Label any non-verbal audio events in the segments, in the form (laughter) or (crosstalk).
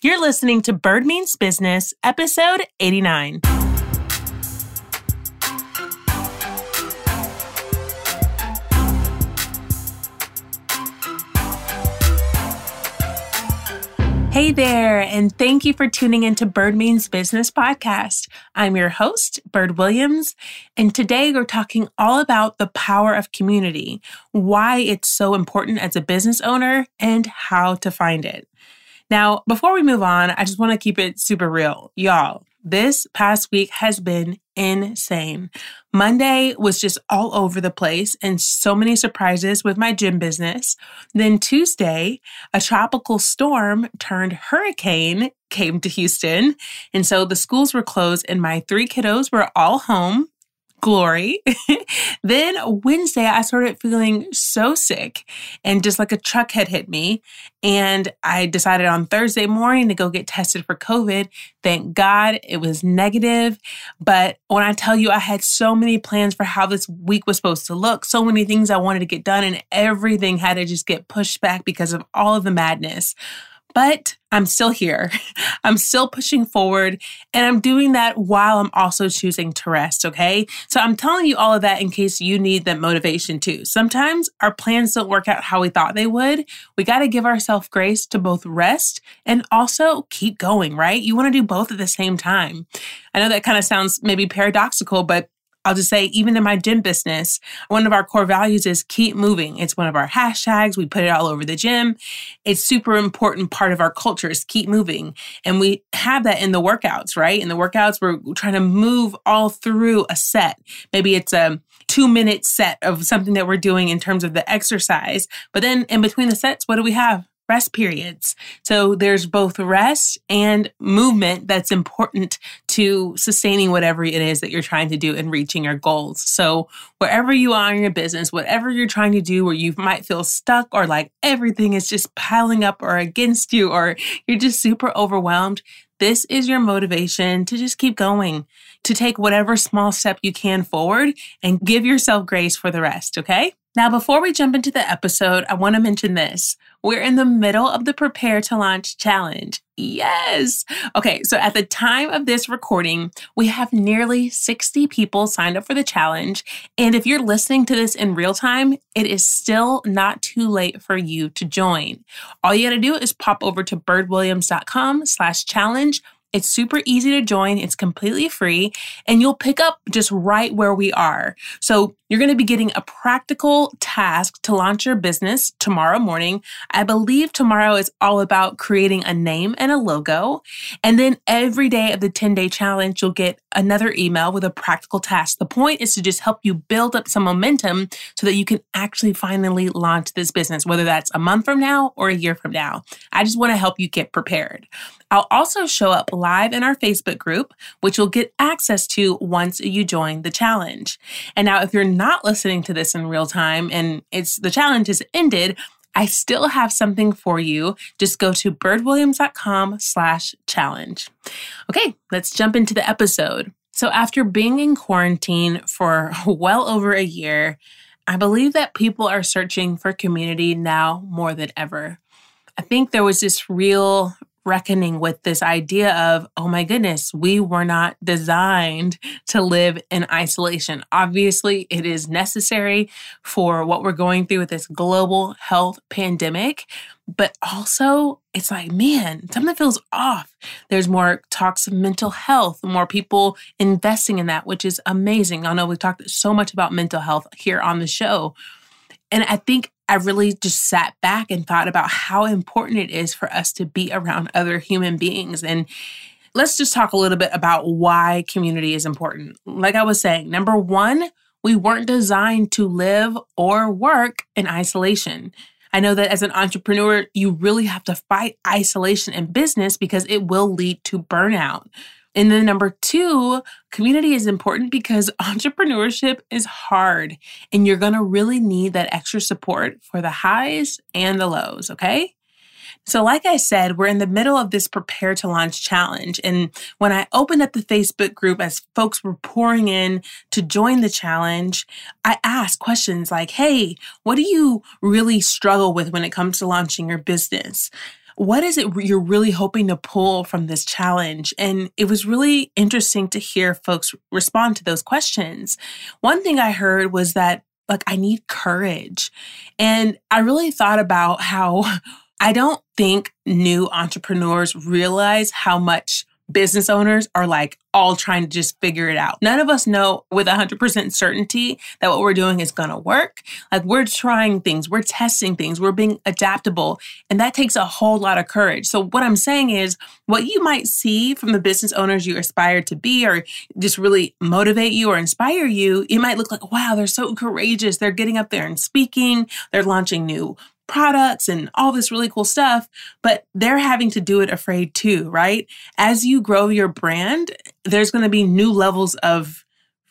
You're listening to Bird Means Business, episode 89. Hey there, and thank you for tuning into Bird Means Business podcast. I'm your host, Bird Williams, and today we're talking all about the power of community, why it's so important as a business owner, and how to find it. Now, before we move on, I just want to keep it super real. Y'all, this past week has been insane. Monday was just all over the place and so many surprises with my gym business. Then Tuesday, a tropical storm turned hurricane came to Houston. And so the schools were closed and my three kiddos were all home glory. (laughs) then Wednesday, I started feeling so sick and just like a truck had hit me. And I decided on Thursday morning to go get tested for COVID. Thank God it was negative. But when I tell you, I had so many plans for how this week was supposed to look, so many things I wanted to get done, and everything had to just get pushed back because of all of the madness but I'm still here. (laughs) I'm still pushing forward and I'm doing that while I'm also choosing to rest. Okay. So I'm telling you all of that in case you need that motivation too. Sometimes our plans don't work out how we thought they would. We got to give ourselves grace to both rest and also keep going, right? You want to do both at the same time. I know that kind of sounds maybe paradoxical, but I'll just say, even in my gym business, one of our core values is keep moving. It's one of our hashtags. We put it all over the gym. It's super important part of our culture is keep moving. And we have that in the workouts, right? In the workouts, we're trying to move all through a set. Maybe it's a two minute set of something that we're doing in terms of the exercise. But then in between the sets, what do we have? Rest periods. So there's both rest and movement that's important to sustaining whatever it is that you're trying to do and reaching your goals. So wherever you are in your business, whatever you're trying to do where you might feel stuck or like everything is just piling up or against you or you're just super overwhelmed, this is your motivation to just keep going, to take whatever small step you can forward and give yourself grace for the rest, okay? Now, before we jump into the episode, I want to mention this. We're in the middle of the Prepare to Launch Challenge. Yes. Okay, so at the time of this recording, we have nearly 60 people signed up for the challenge. And if you're listening to this in real time, it is still not too late for you to join. All you gotta do is pop over to birdwilliams.com slash challenge it's super easy to join. It's completely free and you'll pick up just right where we are. So you're going to be getting a practical task to launch your business tomorrow morning. I believe tomorrow is all about creating a name and a logo. And then every day of the 10 day challenge, you'll get another email with a practical task. The point is to just help you build up some momentum so that you can actually finally launch this business, whether that's a month from now or a year from now. I just want to help you get prepared. I'll also show up live in our Facebook group, which you'll get access to once you join the challenge. And now, if you're not listening to this in real time and it's the challenge is ended, I still have something for you. Just go to birdwilliams.com slash challenge. Okay, let's jump into the episode. So after being in quarantine for (laughs) well over a year, I believe that people are searching for community now more than ever. I think there was this real reckoning with this idea of, oh my goodness, we were not designed to live in isolation. Obviously, it is necessary for what we're going through with this global health pandemic. But also, it's like, man, something feels off. There's more talks of mental health, more people investing in that, which is amazing. I know we've talked so much about mental health here on the show. And I think I really just sat back and thought about how important it is for us to be around other human beings. And let's just talk a little bit about why community is important. Like I was saying, number one, we weren't designed to live or work in isolation. I know that as an entrepreneur, you really have to fight isolation in business because it will lead to burnout. And then number two, community is important because (laughs) entrepreneurship is hard and you're going to really need that extra support for the highs and the lows. Okay. So, like I said, we're in the middle of this prepare to launch challenge. And when I opened up the Facebook group as folks were pouring in to join the challenge, I asked questions like, Hey, what do you really struggle with when it comes to launching your business? What is it you're really hoping to pull from this challenge? And it was really interesting to hear folks respond to those questions. One thing I heard was that, like, I need courage. And I really thought about how (laughs) I don't think new entrepreneurs realize how much business owners are like all trying to just figure it out. None of us know with 100% certainty that what we're doing is going to work. Like we're trying things, we're testing things, we're being adaptable, and that takes a whole lot of courage. So what I'm saying is what you might see from the business owners you aspire to be or just really motivate you or inspire you, it might look like, wow, they're so courageous. They're getting up there and speaking, they're launching new products and all this really cool stuff, but they're having to do it afraid too, right? As you grow your brand, there's going to be new levels of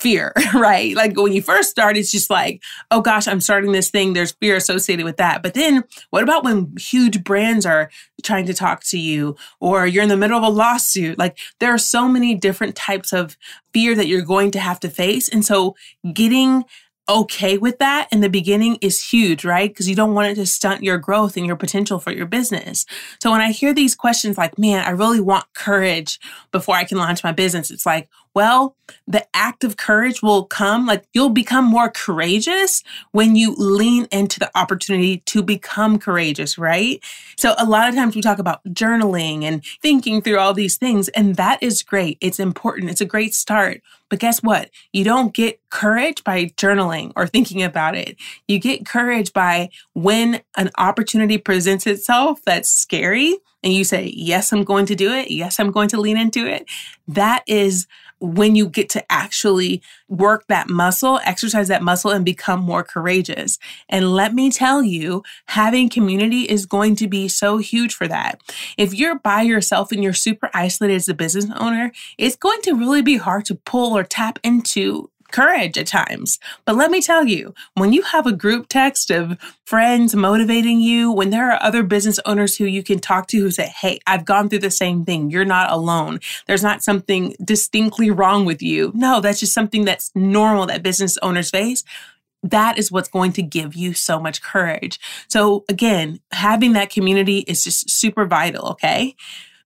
fear, (laughs) right? Like when you first start, it's just like, oh gosh, I'm starting this thing. There's fear associated with that. But then what about when huge brands are trying to talk to you or you're in the middle of a lawsuit? Like there are so many different types of fear that you're going to have to face. And so getting okay with that in the beginning is huge, right? Because you don't want it to stunt your growth and your potential for your business. So when I hear these questions like, man, I really want courage before I can launch my business, it's like, well, the act of courage will come, like you'll become more courageous when you lean into the opportunity to become courageous, right? So a lot of times we talk about journaling and thinking through all these things, and that is great. It's important. It's a great start. But guess what? You don't get courage by journaling or thinking about it. You get courage by when an opportunity presents itself that's scary and you say, Yes, I'm going to do it. Yes, I'm going to lean into it. That is when you get to actually work that muscle, exercise that muscle, and become more courageous. And let me tell you, having community is going to be so huge for that. If you're by yourself and you're super isolated as a business owner, it's going to really be hard to pull or tap into courage at times. But let me tell you, when you have a group text of friends motivating you, when there are other business owners who you can talk to who say, Hey, I've gone through the same thing. You're not alone. There's not something distinctly wrong with you. No, that's just something that's normal that business owners face that is what's going to give you so much courage. So again, having that community is just super vital. Okay.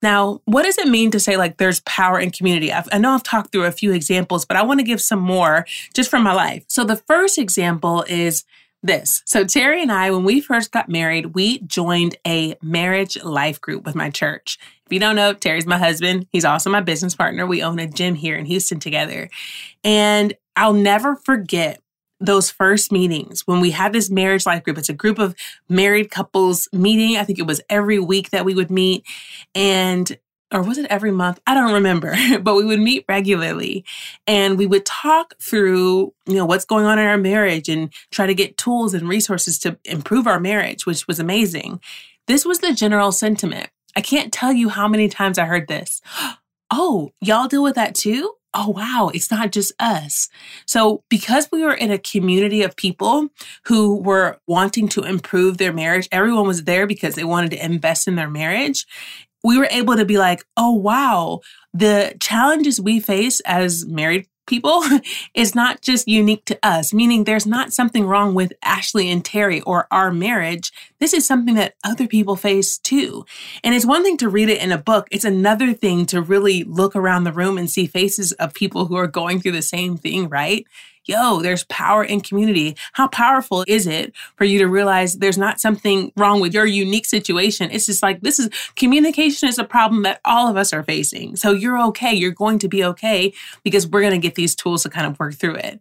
Now, what does it mean to say like there's power in community? I've, i know I've talked through a few examples, but I want to give some more just from my life. So the first example is this. So Terry and I, when we first got married, we joined a marriage life group with my church. If you don't know, Terry's my husband. He's also my business partner. We own a gym here in Houston together. And I'll never forget those first meetings when we had this marriage life group. It's a group of married couples meeting. I think it was every week that we would meet. And or was it every month? I don't remember, (laughs) but we would meet regularly and we would talk through, you know, what's going on in our marriage and try to get tools and resources to improve our marriage, which was amazing. This was the general sentiment. I can't tell you how many times I heard this. (gasps) Oh, y'all deal with that too? Oh, wow, it's not just us. So, because we were in a community of people who were wanting to improve their marriage, everyone was there because they wanted to invest in their marriage. We were able to be like, oh, wow, the challenges we face as married people (laughs) is not just unique to us, meaning there's not something wrong with Ashley and Terry or our marriage. This is something that other people face too. And it's one thing to read it in a book, it's another thing to really look around the room and see faces of people who are going through the same thing, right? Yo, there's power in community. How powerful is it for you to realize there's not something wrong with your unique situation? It's just like this is communication is a problem that all of us are facing. So you're okay. You're going to be okay because we're going to get these tools to kind of work through it.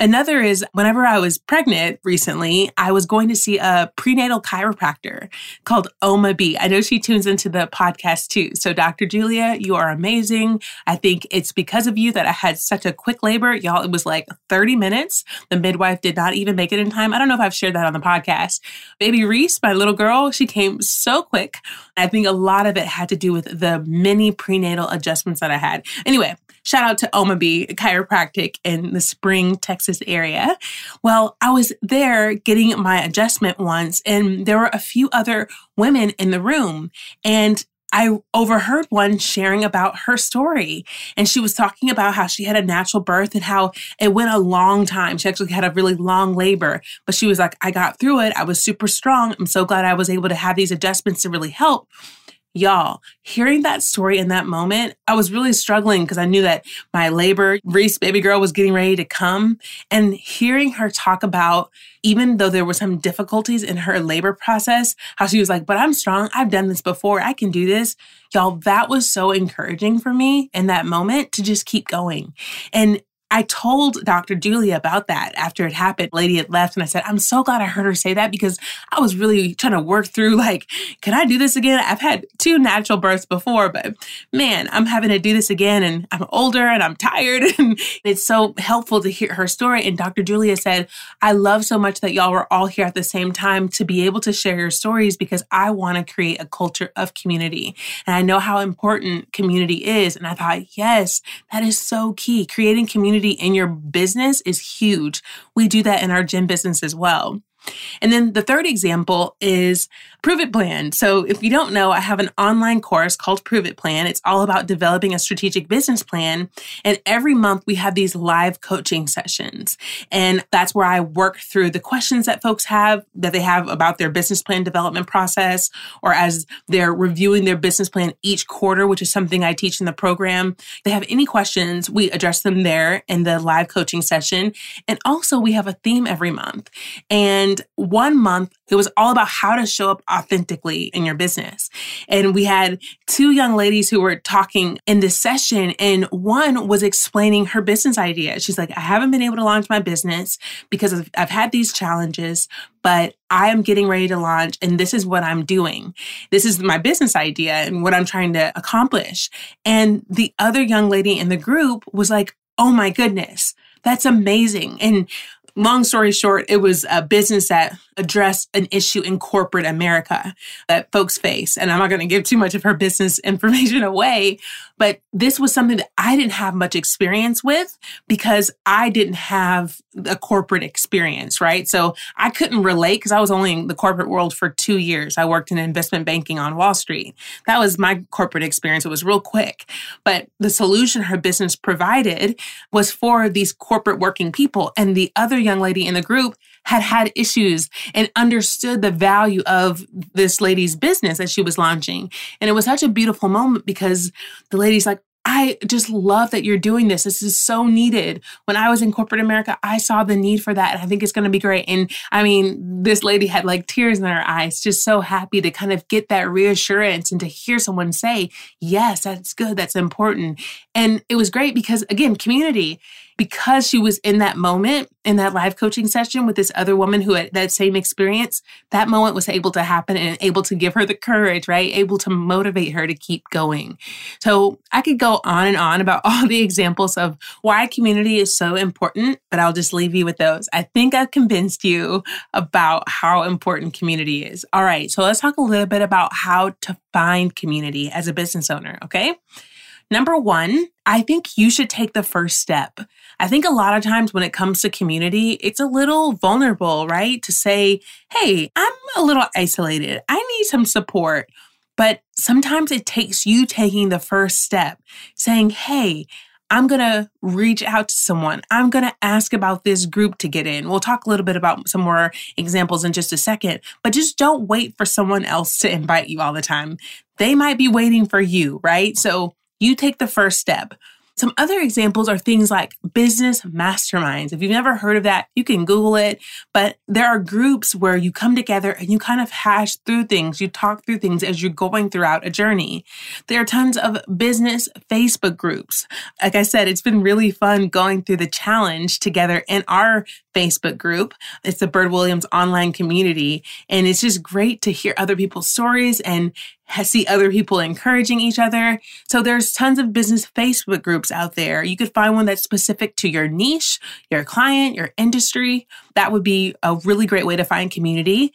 Another is whenever I was pregnant recently, I was going to see a prenatal chiropractor called Oma B. I know she tunes into the podcast too. So, Dr. Julia, you are amazing. I think it's because of you that I had such a quick labor. Y'all, it was like 30 minutes. The midwife did not even make it in time. I don't know if I've shared that on the podcast. Baby Reese, my little girl, she came so quick. I think a lot of it had to do with the many prenatal adjustments that I had. Anyway, Shout out to Oma B Chiropractic in the Spring, Texas area. Well, I was there getting my adjustment once, and there were a few other women in the room. And I overheard one sharing about her story. And she was talking about how she had a natural birth and how it went a long time. She actually had a really long labor, but she was like, I got through it. I was super strong. I'm so glad I was able to have these adjustments to really help. Y'all, hearing that story in that moment, I was really struggling because I knew that my labor, Reese baby girl, was getting ready to come. And hearing her talk about, even though there were some difficulties in her labor process, how she was like, But I'm strong. I've done this before. I can do this. Y'all, that was so encouraging for me in that moment to just keep going. And I told Dr. Julia about that after it happened. Lady had left, and I said, I'm so glad I heard her say that because I was really trying to work through like, can I do this again? I've had two natural births before, but man, I'm having to do this again, and I'm older and I'm tired. (laughs) And it's so helpful to hear her story. And Dr. Julia said, I love so much that y'all were all here at the same time to be able to share your stories because I want to create a culture of community. And I know how important community is. And I thought, yes, that is so key. Creating community community in your business is huge. We do that in our gym business as well. And then the third example is Prove It Plan. So if you don't know, I have an online course called Prove It Plan. It's all about developing a strategic business plan. And every month we have these live coaching sessions. And that's where I work through the questions that folks have that they have about their business plan development process or as they're reviewing their business plan each quarter, which is something I teach in the program. they have any questions, we address them there in the live coaching session. And also we have a theme every month. And one month it was all about how to show up authentically in your business. And we had two young ladies who were talking in this session, and one was explaining her business idea. She's like, I haven't been able to launch my business because I've, I've had these challenges, but I am getting ready to launch, and this is what I'm doing. This is my business idea and what I'm trying to accomplish. And the other young lady in the group was like, Oh my goodness, that's amazing. And long story short, it was a business that addressed an issue in corporate America that folks face. And I'm not going to give too much of her business (laughs) information away, but this was something that I didn't have much experience with because I didn't have a corporate experience, right? So I couldn't relate because I was only in the corporate world for two years. I worked in investment banking on Wall Street. That was my corporate experience. It was real quick. But the solution her business provided was for these corporate working people. And the other young lady in the group had had issues and understood the value of this lady's business that she was launching. And it was such a beautiful moment because the lady's like, I just love that you're doing this. This is so needed. When I was in corporate America, I saw the need for that. And I think it's going to be great. And I mean, this lady had like tears in her eyes, just so happy to kind of get that reassurance and to hear someone say, yes, that's good. That's important. And it was great because, again, community because she was in that moment in that live coaching session with this other woman who had that same experience, that moment was able to happen and able to give her the courage, right? Able to motivate her to keep going. So I could go on and on about (laughs) all the examples of why community is so important, but I'll just leave you with those. I think I've convinced you about how important community is. All right. So let's talk a little bit about how to find community as a business owner. Okay. Number one, I think you should take the first step. I think a lot of times when it comes to community, it's a little vulnerable, right? To say, hey, I'm a little isolated. I need some support. But sometimes it takes you taking the first step, saying, hey, I'm going to reach out to someone. I'm going to ask about this group to get in. We'll talk a little bit about some more examples in just a second, but just don't wait for someone else to invite you all the time. They might be waiting for you, right? So you take the first step. Some other examples are things like business masterminds. If you've never heard of that, you can Google it. But there are groups where you come together and you kind of hash through things, you talk through things as you're going throughout a journey. There are tons of business Facebook groups. Like I said, it's been really fun going through the challenge together in our Facebook group. It's the Bird Williams online community. And it's just great to hear other people's stories and see other people encouraging each other. So there's tons of business Facebook groups out there. You could find one that's specific to your niche, your client, your industry. That would be a really great way to find community.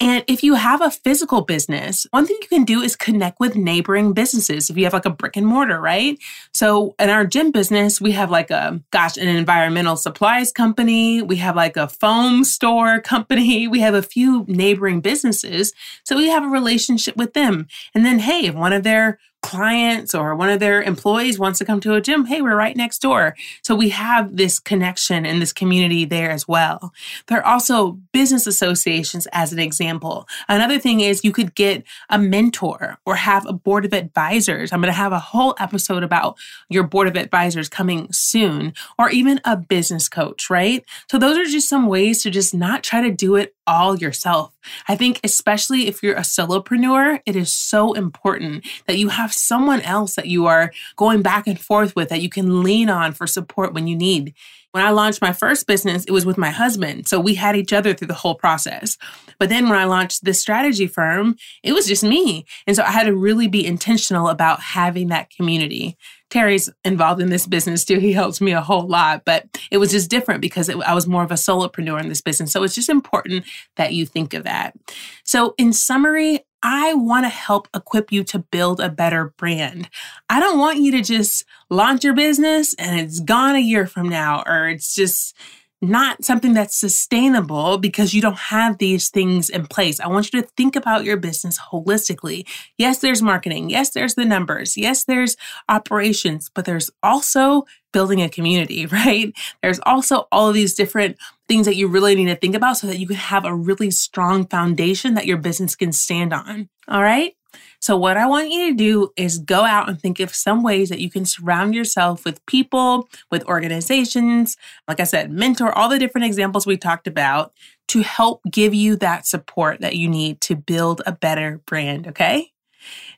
And if you have a physical business, one thing you can do is connect with neighboring businesses. If you have like a brick and mortar, right? So in our gym business, we have like a, gosh, an environmental supplies company. We have like a foam store (laughs) company. We have a few neighboring businesses. So we have a relationship with them. And then, hey, if one of their clients or one of their employees wants to come to a gym, hey, we're right next door. So we have this connection and this community there as well. There are also business associations as an example. Another thing is you could get a mentor or have a board of advisors. I'm going to have a whole episode about your board of advisors coming soon, or even a business coach, right? So those are just some ways to just not try to do it all yourself. I think, especially if you're a solopreneur, it is so important that you have someone else that you are going back and forth with that you can lean on for support when you need. When I launched my first business, it was with my husband. So we had each other through the whole process. But then when I launched this strategy firm, it was just me. And so I had to really be intentional about having that community. Terry's involved in this business too. He helps me a whole lot, but it was just different because it, I was more of a solopreneur in this business. So it's just important that you think of that. So, in summary, I want to help equip you to build a better brand. I don't want you to just launch your business and it's gone a year from now, or it's just not something that's sustainable because you don't have these things in place. I want you to think about your business holistically. Yes, there's marketing. Yes, there's the numbers. Yes, there's operations, but there's also building a community, (laughs) right? There's also all of these different things that you really need to think about so that you can have a really strong foundation that your business can stand on. All right. So, what I want you to do is go out and think of some ways that you can surround yourself with people, with organizations, like I said, mentor, all the different examples we talked about to help give you that support that you need to build a better brand. Okay.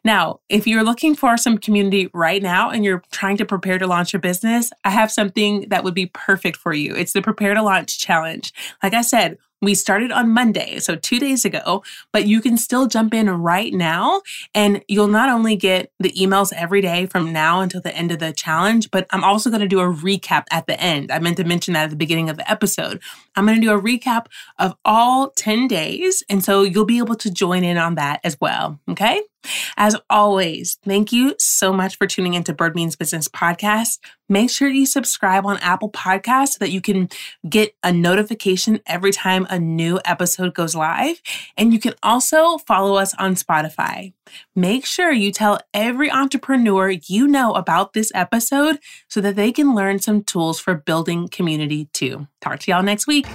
Now, if you're looking for some community right now and you're trying to prepare to launch your business, I have something that would be perfect for you. It's the Prepare to Launch Challenge. Like I said, we started on Monday, so two days ago, but you can still jump in right now and you'll not only get the emails every day from now until the end of the challenge, but I'm also going to do a recap at the end. I meant to mention that at the beginning of the episode. I'm going to do a recap of all 10 days. And so you'll be able to join in on that as well. Okay. As always, thank you so much for tuning into Bird Means Business podcast. Make sure you subscribe on Apple Podcasts so that you can get a notification every time a new episode goes live. And you can also follow us on Spotify. Make sure you tell every entrepreneur you know about this episode so that they can learn some tools for building community too. Talk to y'all next week.